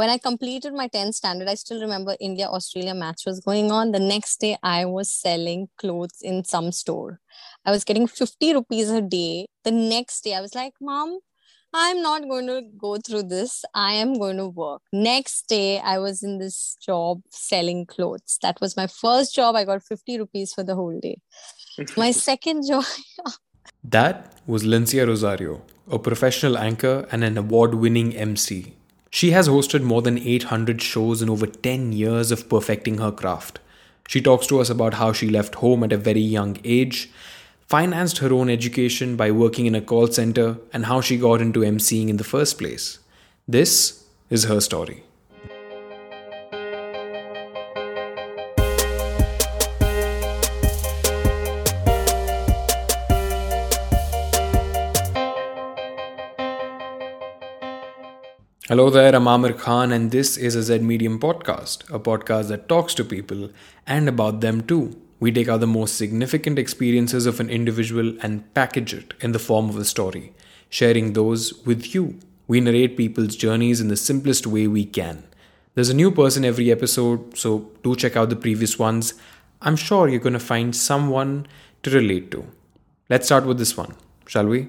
when I completed my 10th standard, I still remember India Australia match was going on. The next day, I was selling clothes in some store. I was getting 50 rupees a day. The next day, I was like, Mom, I'm not going to go through this. I am going to work. Next day, I was in this job selling clothes. That was my first job. I got 50 rupees for the whole day. my second job. that was Lincia Rosario, a professional anchor and an award winning MC. She has hosted more than 800 shows in over 10 years of perfecting her craft. She talks to us about how she left home at a very young age financed her own education by working in a call center, and how she got into emceeing in the first place. This is her story. Hello there, I'm Amir Khan, and this is a Zed Medium podcast, a podcast that talks to people and about them too. We take out the most significant experiences of an individual and package it in the form of a story, sharing those with you. We narrate people's journeys in the simplest way we can. There's a new person every episode, so do check out the previous ones. I'm sure you're going to find someone to relate to. Let's start with this one, shall we?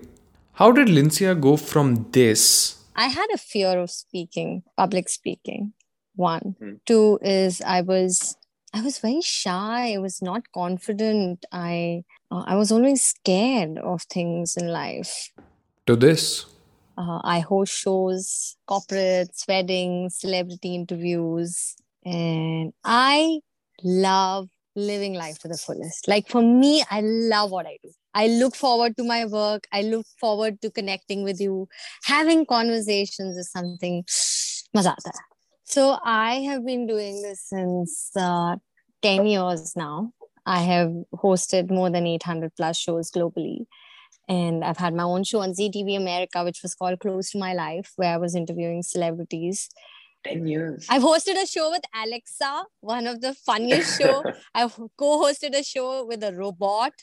How did Lincia go from this? I had a fear of speaking, public speaking. One. Hmm. Two is I was I was very shy. I was not confident. I uh, I was always scared of things in life. To this, uh, I host shows, corporates, weddings, celebrity interviews, and I love living life to the fullest. Like for me, I love what I do. I look forward to my work. I look forward to connecting with you. Having conversations is something so I have been doing this since uh, 10 years now. I have hosted more than 800 plus shows globally. And I've had my own show on Zee TV America, which was called Close to My Life, where I was interviewing celebrities. 10 years. I've hosted a show with Alexa, one of the funniest show. I've co-hosted a show with a robot.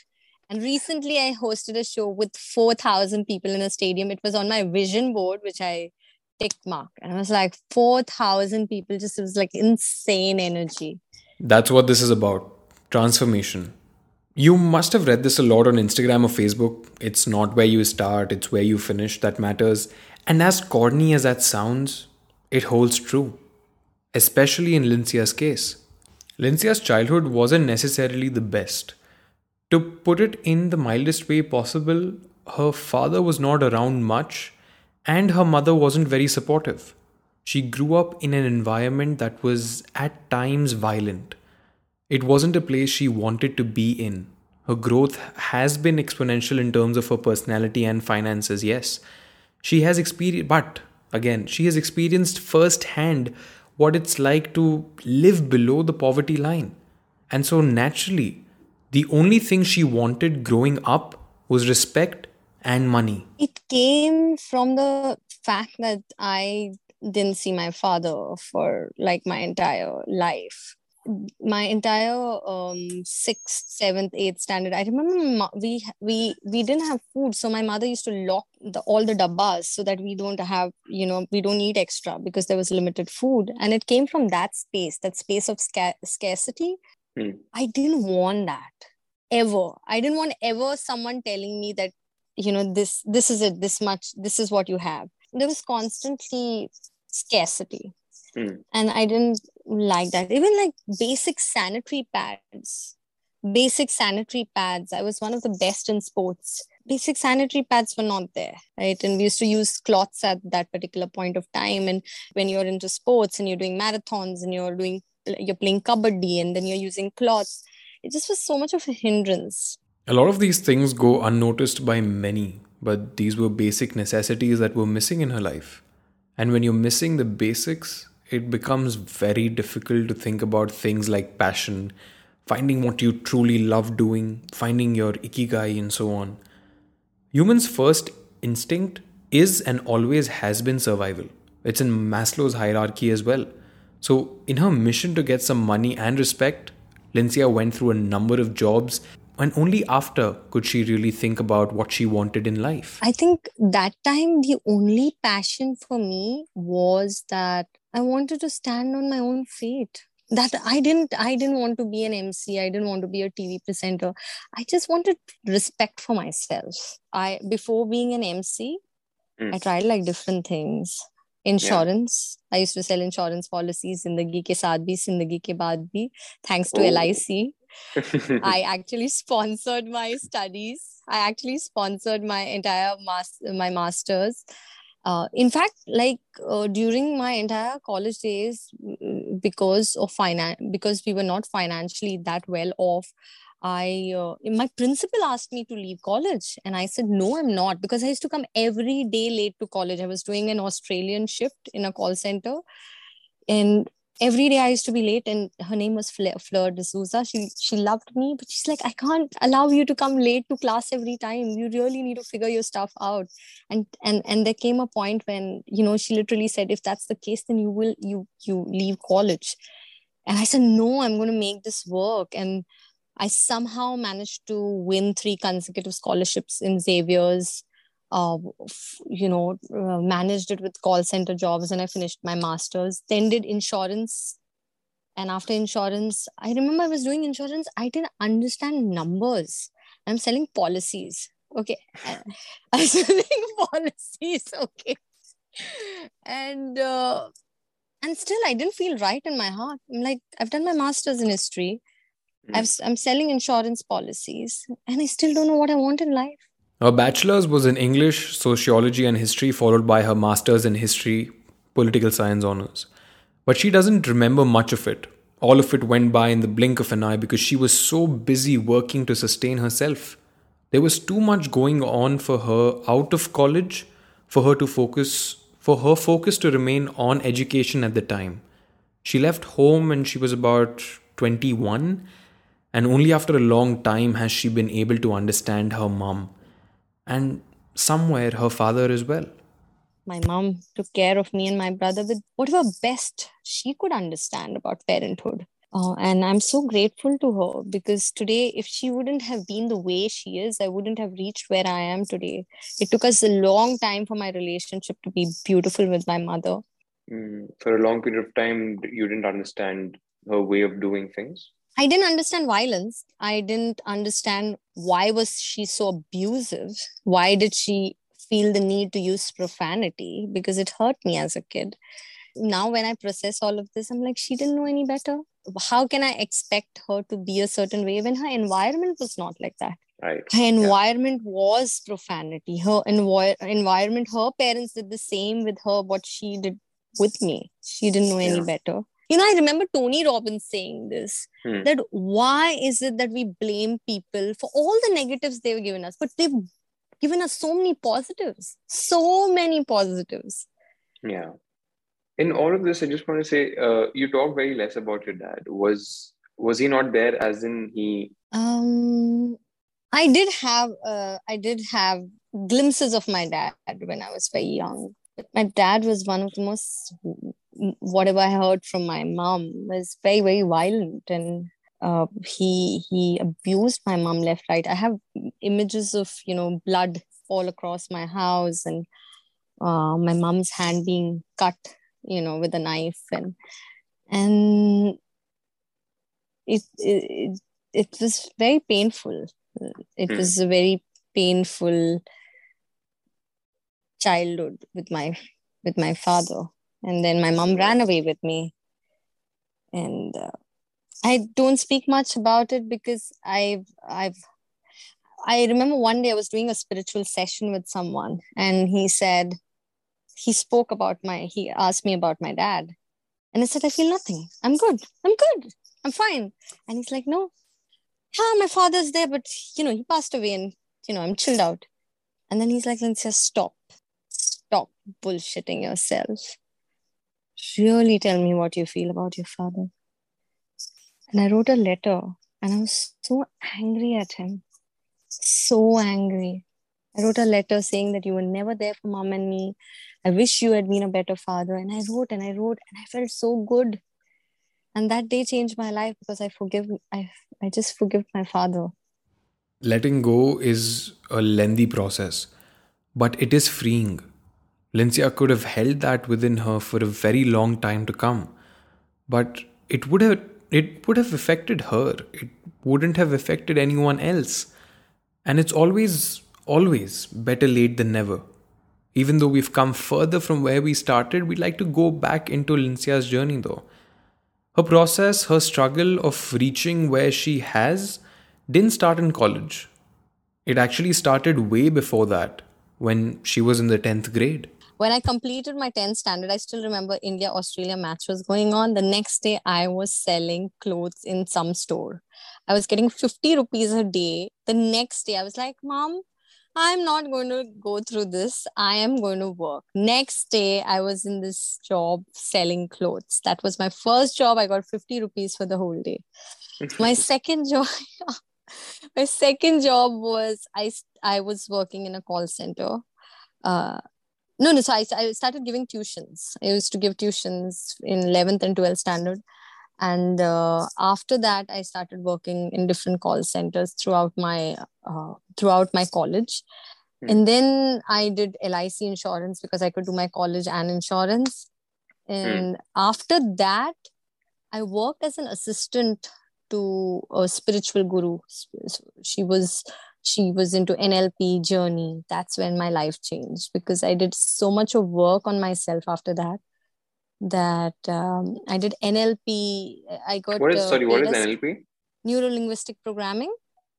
And recently I hosted a show with 4,000 people in a stadium. It was on my vision board, which I tick mark. And I was like, 4,000 people, just it was like insane energy. That's what this is about transformation. You must have read this a lot on Instagram or Facebook. It's not where you start, it's where you finish that matters. And as corny as that sounds, it holds true, especially in Lincia's case. Lincia's childhood wasn't necessarily the best. To put it in the mildest way possible, her father was not around much and her mother wasn't very supportive. She grew up in an environment that was at times violent. It wasn't a place she wanted to be in. Her growth has been exponential in terms of her personality and finances, yes. She has experienced, but again, she has experienced firsthand what it's like to live below the poverty line. And so, naturally, the only thing she wanted growing up was respect and money? It came from the fact that I didn't see my father for like my entire life. My entire um sixth seventh eighth standard i remember we we we didn't have food so my mother used to lock the, all the dabbas so that we don't have you know we don't eat extra because there was limited food. And it came from that space that space of sca- scarcity hmm. i didn't want that ever. I didn't want ever someone telling me that you know this this is it this much this is what you have. There was constantly scarcity. Mm. and i didn't like that. Even like basic sanitary pads basic sanitary pads. I was one of the best in sports. Basic sanitary pads were not there right? And we used to use cloths at that particular point of time. And when you're into sports and you're doing marathons and you're doing you're playing kabaddi and then you're using cloths it just was so much of a hindrance a lot of these things go unnoticed by many, but these were basic necessities that were missing in her life. And when you're missing the basics, it becomes very difficult to think about things like passion, finding what you truly love doing, finding your ikigai, and so on. Humans' first instinct is and always has been survival. It's in Maslow's hierarchy as well. So, in her mission to get some money and respect, Lincia went through a number of jobs and only after could she really think about what she wanted in life. I think that time the only passion for me was that I wanted to stand on my own feet. That I didn't I didn't want to be an MC, I didn't want to be a TV presenter. I just wanted respect for myself. I before being an MC, mm. I tried like different things. Insurance. Yeah. I used to sell insurance policies zindagi ke saath bhi, zindagi ke baad bhi, thanks to oh. LIC. I actually sponsored my studies. I actually sponsored my entire mas- my masters. Uh, in fact, like uh, during my entire college days, because of finance, because we were not financially that well off, I uh, my principal asked me to leave college, and I said no, I'm not because I used to come every day late to college. I was doing an Australian shift in a call center, and every day I used to be late, and her name was Fleur, Fleur D'Souza. She she loved me, but she's like, I can't allow you to come late to class every time. You really need to figure your stuff out. And and and there came a point when you know she literally said, if that's the case, then you will you you leave college. And I said, no, I'm going to make this work. And I somehow managed to win three consecutive scholarships in Xavier's uh, you know, uh, managed it with call center jobs and I finished my master's. Then did insurance. And after insurance, I remember I was doing insurance. I didn't understand numbers. I'm selling policies. Okay. I'm selling policies. Okay. And, uh, and still I didn't feel right in my heart. I'm like, I've done my master's in history. Mm. I'm selling insurance policies and I still don't know what I want in life. Her bachelor's was in English, sociology, and history, followed by her master's in history, political science honors. But she doesn't remember much of it. All of it went by in the blink of an eye because she was so busy working to sustain herself. There was too much going on for her out of college for her to focus for her focus to remain on education at the time. She left home when she was about 21 and only after a long time has she been able to understand her mom and somewhere her father as well. My mom took care of me and my brother with whatever best she could understand about parenthood. Uh, and I'm so grateful to her because today, if she wouldn't have been the way she is, I wouldn't have reached where I am today. It took us a long time for my relationship to be beautiful with my mother. Mm, for a long period of time, you didn't understand her way of doing things? I didn't understand violence. I didn't understand why was she so abusive? Why did she feel the need to use profanity? Because it hurt me as a kid. Now, when I process all of this, I'm like, she didn't know any better. How can I expect her to be a certain way when her environment was not like that? Right. Her environment yeah. was profanity. Her envi- environment, her parents did the same with her, what she did with me. She didn't know any yeah. better you know i remember tony robbins saying this hmm. that why is it that we blame people for all the negatives they've given us but they've given us so many positives so many positives. Yeah. In all of this i just want to say uh, you talk very less about your dad. Was was he not there as in he um i did have uh, i did have glimpses of my dad when i was very young. But my dad was one of the most whatever I heard from my mom was very, very violent and uh, he he abused my mom left right. I have images of you know blood all across my house and uh, my mom's hand being cut you know with a knife and and it it, it was very painful. It mm. was a very painful childhood with my with my father and then my mom ran away with me. And uh, i don't speak much about it because i've i've i remember one day i was doing a spiritual session with someone and he said he spoke about my he asked me about my dad. And i said i feel nothing. I'm good. I'm good. I'm fine. And he's like no. Yeah my father's there but you know he passed away and you know i'm chilled out. And then he's like let's just stop. Stop bullshitting yourself really tell me what you feel about your father. And I wrote a letter and I was so angry at him. So angry. I wrote a letter saying that you were never there for mom and me. I wish you had been a better father. And I wrote and I wrote and I felt so good. And that day changed my life because I forgive I I just forgive my father. letting go is a lengthy process, but it is freeing. Lincia could have held that within her for a very long time to come, but it would have it would have affected her. It wouldn't have affected anyone else. And it's always always better late than never. Even though we've come further from where we started, we'd like to go back into Lincia's journey though. Her process, her struggle of reaching where she has, didn't start in college. It actually started way before that, when she was in the 10th grade. When I completed my 10th standard, I still remember India Australia match was going on. The next day, I was selling clothes in some store. I was getting 50 rupees a day. The next day, I was like, Mom, I'm not going to go through this. I am going to work. Next day, I was in this job selling clothes. That was my first job. I got 50 rupees for the whole day. my second job, my second job was I, I was working in a call center. Uh, no, no. So I, I started giving tuitions. I used to give tuitions in 11th and 12th standard and uh, after that i started working in different call centers throughout my uh, throughout my college mm. and then i did lic insurance because i could do my college and insurance and mm. after that i worked as an assistant to a spiritual guru she was she was into nlp journey that's when my life changed because i did so much of work on myself after that that um, I did NLP. I got what is uh, sorry, what is NLP? Neuro linguistic programming.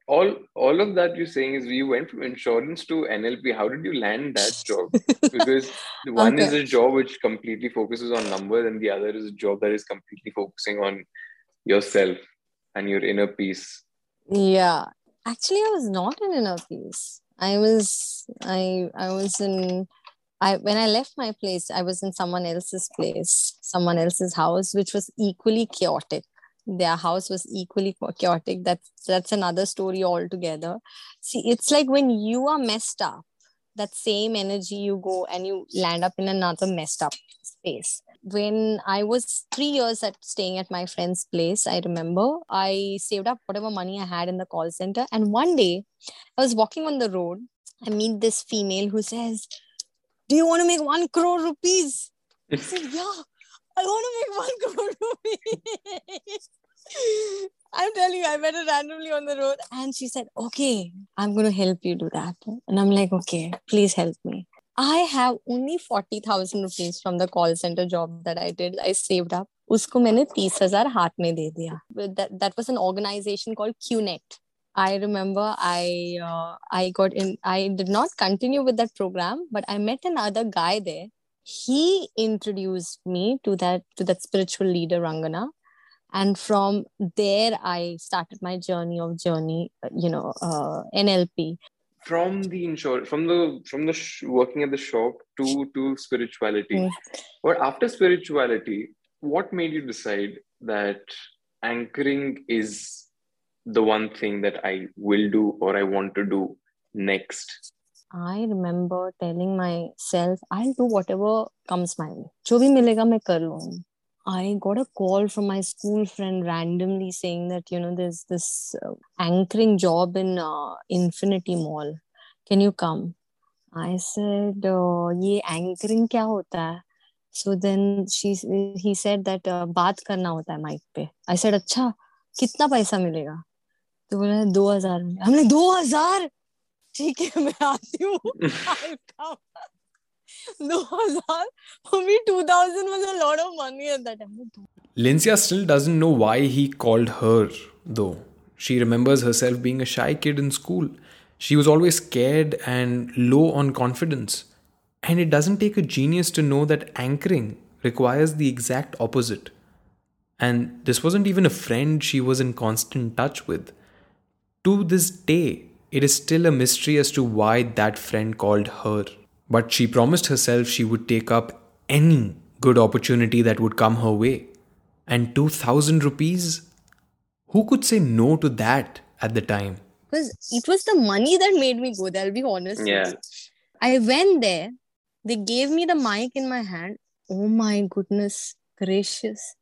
All all of that you're saying is you went from insurance to NLP. How did you land that job? because one okay. is a job which completely focuses on numbers, and the other is a job that is completely focusing on yourself and your inner peace. Yeah, actually, I was not in inner peace. I was I I was in I when I left my place, I was in someone else's place, someone else's house, which was equally chaotic. Their house was equally chaotic. That's that's another story altogether. See, it's like when you are messed up, that same energy you go and you land up in another messed up space. When I was three years at staying at my friend's place, I remember I saved up whatever money I had in the call center. And one day I was walking on the road. I meet this female who says, do you want to make one crore rupees? I said, yeah, I want to make one crore rupees. I'm telling you, I met her randomly on the road and she said, okay, I'm going to help you do that. And I'm like, okay, please help me. I have only 40,000 rupees from the call center job that I did. I saved up. उसको मैंने तीस हजार हाथ में दे दिया that, that was an organization called QNet I remember I uh, I got in. I did not continue with that program, but I met another guy there. He introduced me to that to that spiritual leader Rangana, and from there I started my journey of journey. You know, uh, NLP. From the insure, from the from the sh- working at the shop to to spirituality, mm. or after spirituality, what made you decide that anchoring is the one thing that I will do or I want to do next? I remember telling myself, I'll do whatever comes my way. जो भी मिलेगा मैं कर लूँगी. I got a call from my school friend randomly saying that you know there's this uh, anchoring job in uh, Infinity Mall. Can you come? I said, uh, "ये anchoring क्या होता है?" So then she he said that uh, बात करना होता है mic पे. I said, अच्छा कितना पैसा मिलेगा? तो बोला दो हज़ार हमने दो हज़ार ठीक है मैं आती हूँ 2000 for me 2000 was a lot of money at that time Lincia still doesn't know why he called her though. She remembers herself being a shy kid in school. She was always scared and low on confidence. And it doesn't take a genius to know that anchoring requires the exact opposite. And this wasn't even a friend she was in constant touch with. To this day it is still a mystery as to why that friend called her. But she promised herself she would take up any good opportunity that would come her way. And 2000 rupees? Who could say no to that at the time? Because it was the money that made me go there, I'll be honest. Yeah. I went there, they gave me the mic in my hand. Oh my goodness gracious.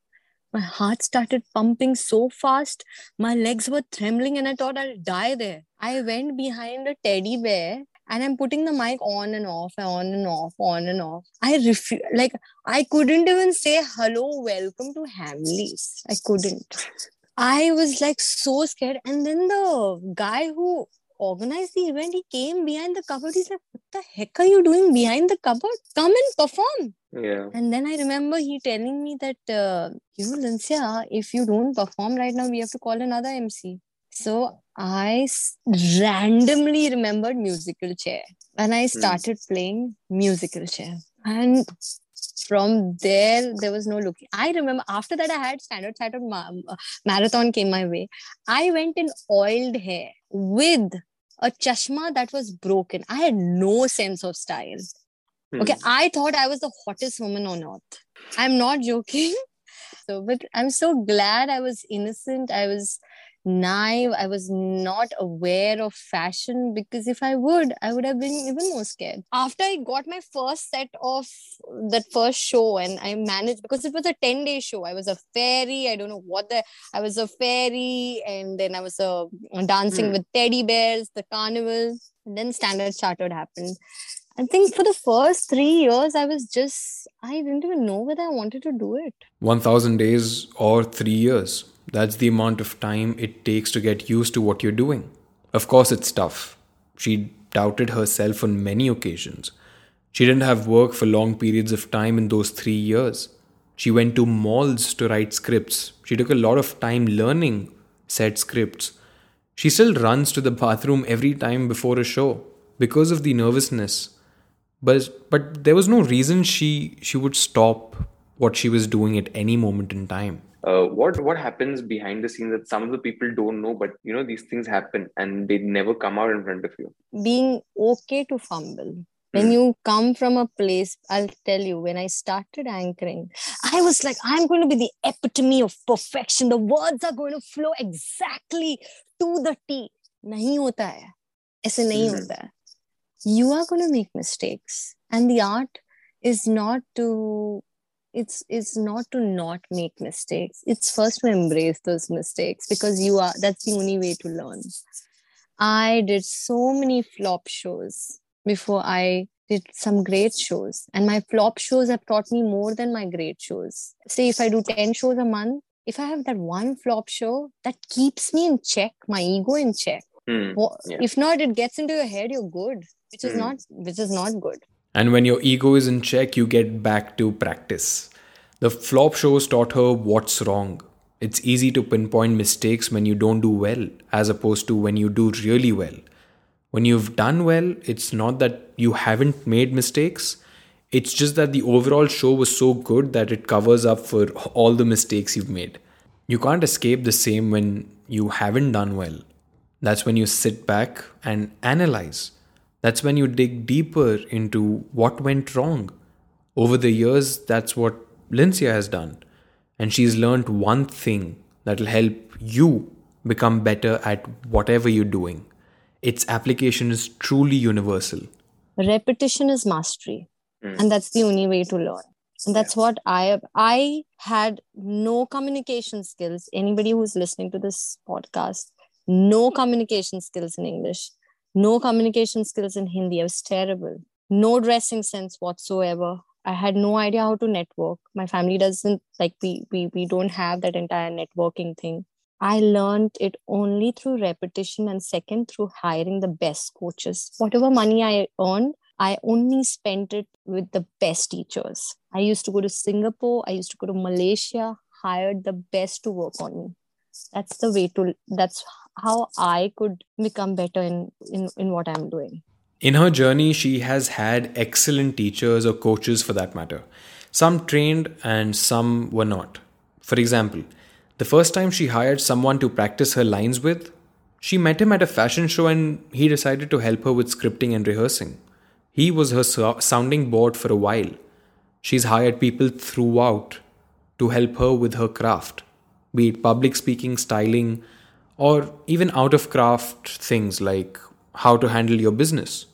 my heart started pumping so fast. My legs were trembling and I thought I'll die there. I went behind a teddy bear and I'm putting the mic on and off, on and off, on and off. I refuse, like, I couldn't even say hello, welcome to Hamleys. I couldn't. I was like so scared. And then the guy who organized the event, he came behind the cupboard. He's like, What the heck are you doing behind the cupboard? Come and perform. Yeah. And then I remember he telling me that, uh, you know, Lincia, if you don't perform right now, we have to call another MC. So I randomly remembered musical chair and I hmm. started mm. playing musical chair. And from there, there was no looking. I remember after that, I had standard chartered ma- marathon came my way. I went in oiled hair with a chashma that was broken. I had no sense of style. Mm. Okay, I thought I was the hottest woman on earth. I'm not joking. So, but I'm so glad I was innocent. I was naive. I was not aware of fashion because if I would, I would have been even more scared. After I got my first set of that first show and I managed because it was a 10 day show. I was a fairy. I don't know what the, I was a fairy and then I was a, uh, dancing mm. with teddy bears, the carnival. And then Standard Chartered happened. I think for the first three years, I was just, I didn't even know whether I wanted to do it. 1000 days or three years. That's the amount of time it takes to get used to what you're doing. Of course, it's tough. She doubted herself on many occasions. She didn't have work for long periods of time in those three years. She went to malls to write scripts. She took a lot of time learning said scripts. She still runs to the bathroom every time before a show because of the nervousness. But but there was no reason she she would stop what she was doing at any moment in time uh, what what happens behind the scenes that some of the people don't know but you know these things happen and they never come out in front of you? Being okay to fumble. When hmm. you come from a place i'll tell you when i started anchoring i was like i'm going to be the epitome of perfection. The words are going to flow exactly to the t. nahi hota hai aise nahi mm-hmm. hota hai you are going to make mistakes. And the art is not to it's it's not to not make mistakes. It's first to embrace those mistakes because you are that's the only way to learn. I did so many flop shows before i did some great shows and my flop shows have taught me more than my great shows. Say if i do 10 shows a month if i have that one flop show that keeps me in check my ego in check. Mm, yeah. if not it gets into your head you're good which is mm. not which is not good and when your ego is in check, you get back to practice. The flop shows taught her what's wrong. It's easy to pinpoint mistakes when you don't do well, as opposed to when you do really well. When you've done well, it's not that you haven't made mistakes, it's just that the overall show was so good that it covers up for all the mistakes you've made. You can't escape the same when you haven't done well. That's when you sit back and analyze. That's when you dig deeper into what went wrong. Over the years, that's what Lincia has done. And she's learned one thing that'll help you become better at whatever you're doing. Its application is truly universal. Repetition is mastery. Mm. And that's the only way to learn. And that's yeah. what I have. I had no communication skills. Anybody who's listening to this podcast, no communication skills in English no communication skills in Hindi. I was terrible. No dressing sense whatsoever. I had no idea how to network. My family doesn't like we we we don't have that entire networking thing. I learned it only through repetition and second through hiring the best coaches. Whatever money I earned, I only spent it with the best teachers. I used to go to Singapore, I used to go to Malaysia, hired the best to work on me. That's the way to that's how I could become better in, in, in what I'm doing. In her journey, she has had excellent teachers or coaches for that matter. Some trained and some were not. For example, the first time she hired someone to practice her lines with, she met him at a fashion show and he decided to help her with scripting and rehearsing. He was her sounding board for a while. She's hired people throughout to help her with her craft, be it public speaking, styling, or even out of craft things like how to handle your business.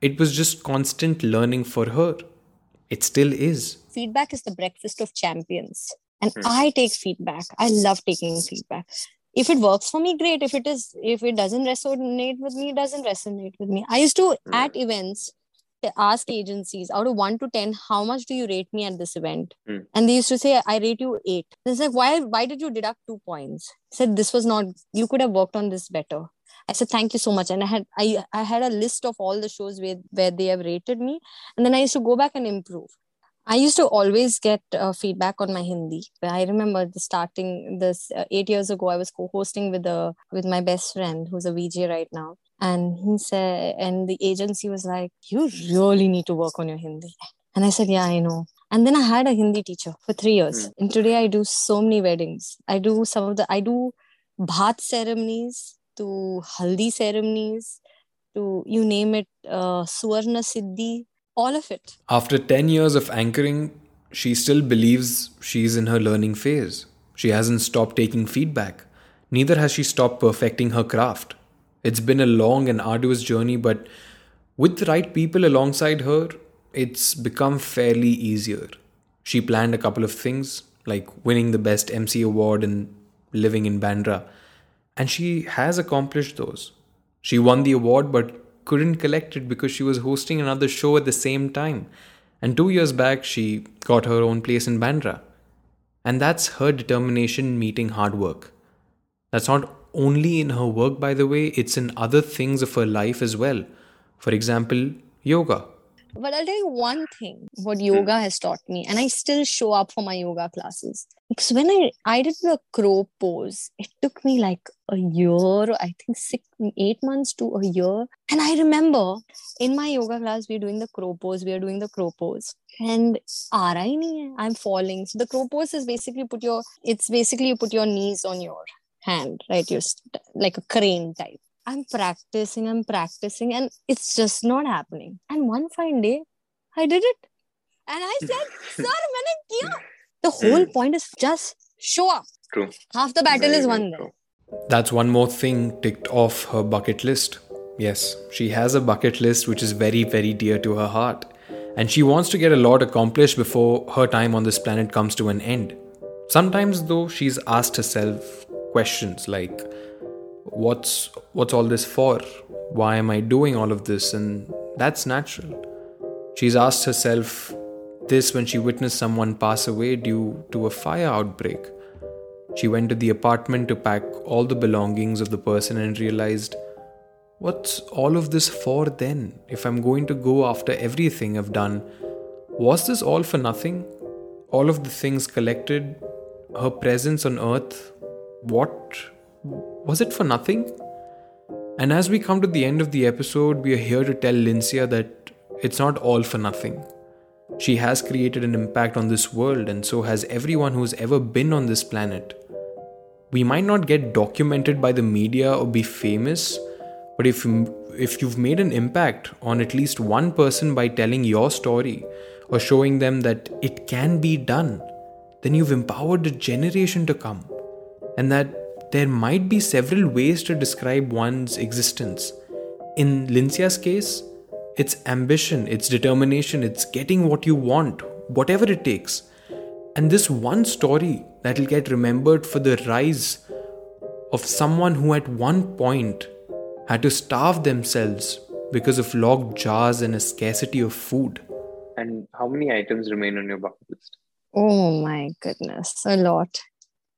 It was just constant learning for her. It still is. Feedback is the breakfast of champions. and Hmm. I take feedback. I love taking feedback. If it works for me, great. If it is, if it doesn't resonate with me, it doesn't resonate with me. I used to Hmm. at events to ask agencies out of one to ten, how much do you rate me at this event? Hmm. And they used to say, I rate you eight. It's like, why why did you deduct two points? I said this was not you could have worked on this better. I said thank you so much. And I had I I had a list of all the shows where where they have rated me. And then I used to go back and improve. I used to always get uh, feedback on my Hindi. I remember the starting this uh, eight years ago. I was co-hosting with a with my best friend who's a VJ right now, and he said, and the agency was like, "You really need to work on your Hindi." And I said, "Yeah, I know." And then I had a Hindi teacher for three years, Hmm. and today I do so many weddings. I do some of the I do bhat ceremonies to haldi ceremonies to you name it, uh, Suvarna Siddhi, all of it. After 10 years of anchoring, she still believes she's in her learning phase. She hasn't stopped taking feedback. Neither has she stopped perfecting her craft. It's been a long and arduous journey, but with the right people alongside her, it's become fairly easier. She planned a couple of things, like winning the Best MC award and living in Bandra, and she has accomplished those. She won the award but couldn't collect it because she was hosting another show at the same time. And two years back, she got her own place in Bandra. And that's her determination meeting hard work. That's not only in her work, by the way, it's in other things of her life as well. For example, yoga. But I'll tell you one thing what hmm. yoga has taught me, and I still show up for my yoga classes. Because when I, I did the crow pose, it took me like a year, I think six, eight months to a year. And I remember in my yoga class, we're doing the crow pose, we are doing the crow pose. And aa raha hi nahi hai, I'm falling. So the crow pose is basically put your, it's basically you put your knees on your hand, right? You're like a crane type. I'm practicing, I'm practicing, and it's just not happening. And one fine day, I did it. And I said, Sir, maine kiya. The whole hmm. point is just show up. True. Half the battle Very is won then. That's one more thing ticked off her bucket list. Yes, she has a bucket list which is very, very dear to her heart, and she wants to get a lot accomplished before her time on this planet comes to an end. Sometimes, though, she's asked herself questions like, What's, what's all this for? Why am I doing all of this? And that's natural. She's asked herself this when she witnessed someone pass away due to a fire outbreak. She went to the apartment to pack all the belongings of the person and realized, what's all of this for then? If I'm going to go after everything I've done, was this all for nothing? All of the things collected, her presence on earth, what? Was it for nothing? And as we come to the end of the episode, we are here to tell Lincia that it's not all for nothing. She has created an impact on this world, and so has everyone who's ever been on this planet. We might not get documented by the media or be famous, but if, if you've made an impact on at least one person by telling your story or showing them that it can be done, then you've empowered a generation to come. And that there might be several ways to describe one's existence. In Lincia's case, it's ambition, it's determination, it's getting what you want, whatever it takes. And this one story that'll get remembered for the rise of someone who at one point had to starve themselves because of locked jars and a scarcity of food. And how many items remain on your bucket list? Oh my goodness, a lot.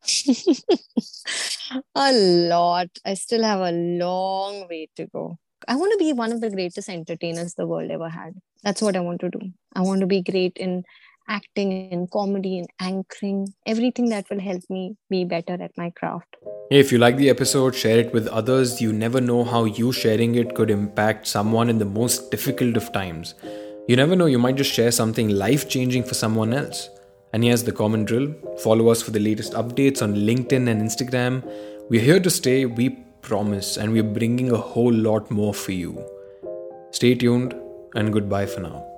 a lot. I still have a long way to go. I want to be one of the greatest entertainers the world ever had. That's what I want to do. I want to be great in acting, in comedy, in anchoring, everything that will help me be better at my craft. If you like the episode, share it with others. You never know how you sharing it could impact someone in the most difficult of times. You never know, you might just share something life changing for someone else. And here's the common drill follow us for the latest updates on LinkedIn and Instagram. We're here to stay, we promise, and we're bringing a whole lot more for you. Stay tuned, and goodbye for now.